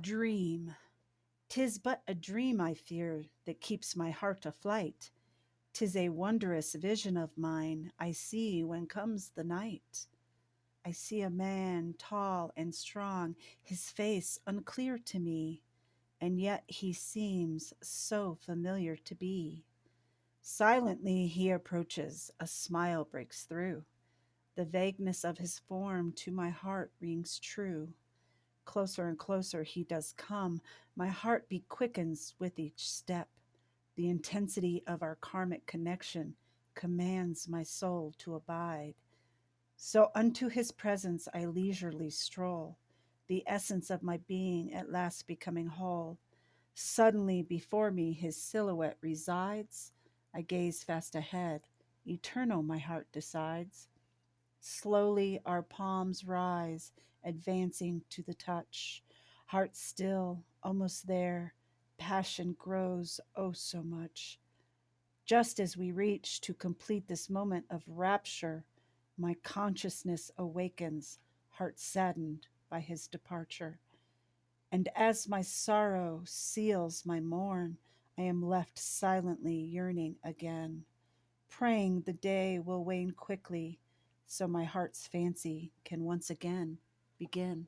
Dream. 'Tis but a dream, I fear, that keeps my heart aflight. 'Tis a wondrous vision of mine I see when comes the night. I see a man tall and strong, his face unclear to me, And yet he seems so familiar to be. Silently he approaches, a smile breaks through The vagueness of his form to my heart rings true. Closer and closer he does come, my heart beat quickens with each step. The intensity of our karmic connection commands my soul to abide. So unto his presence I leisurely stroll, the essence of my being at last becoming whole. Suddenly before me his silhouette resides. I gaze fast ahead, eternal my heart decides. Slowly our palms rise, advancing to the touch. Heart still, almost there, passion grows oh so much. Just as we reach to complete this moment of rapture, my consciousness awakens, heart saddened by his departure. And as my sorrow seals my mourn, I am left silently yearning again, praying the day will wane quickly so my heart's fancy can once again begin.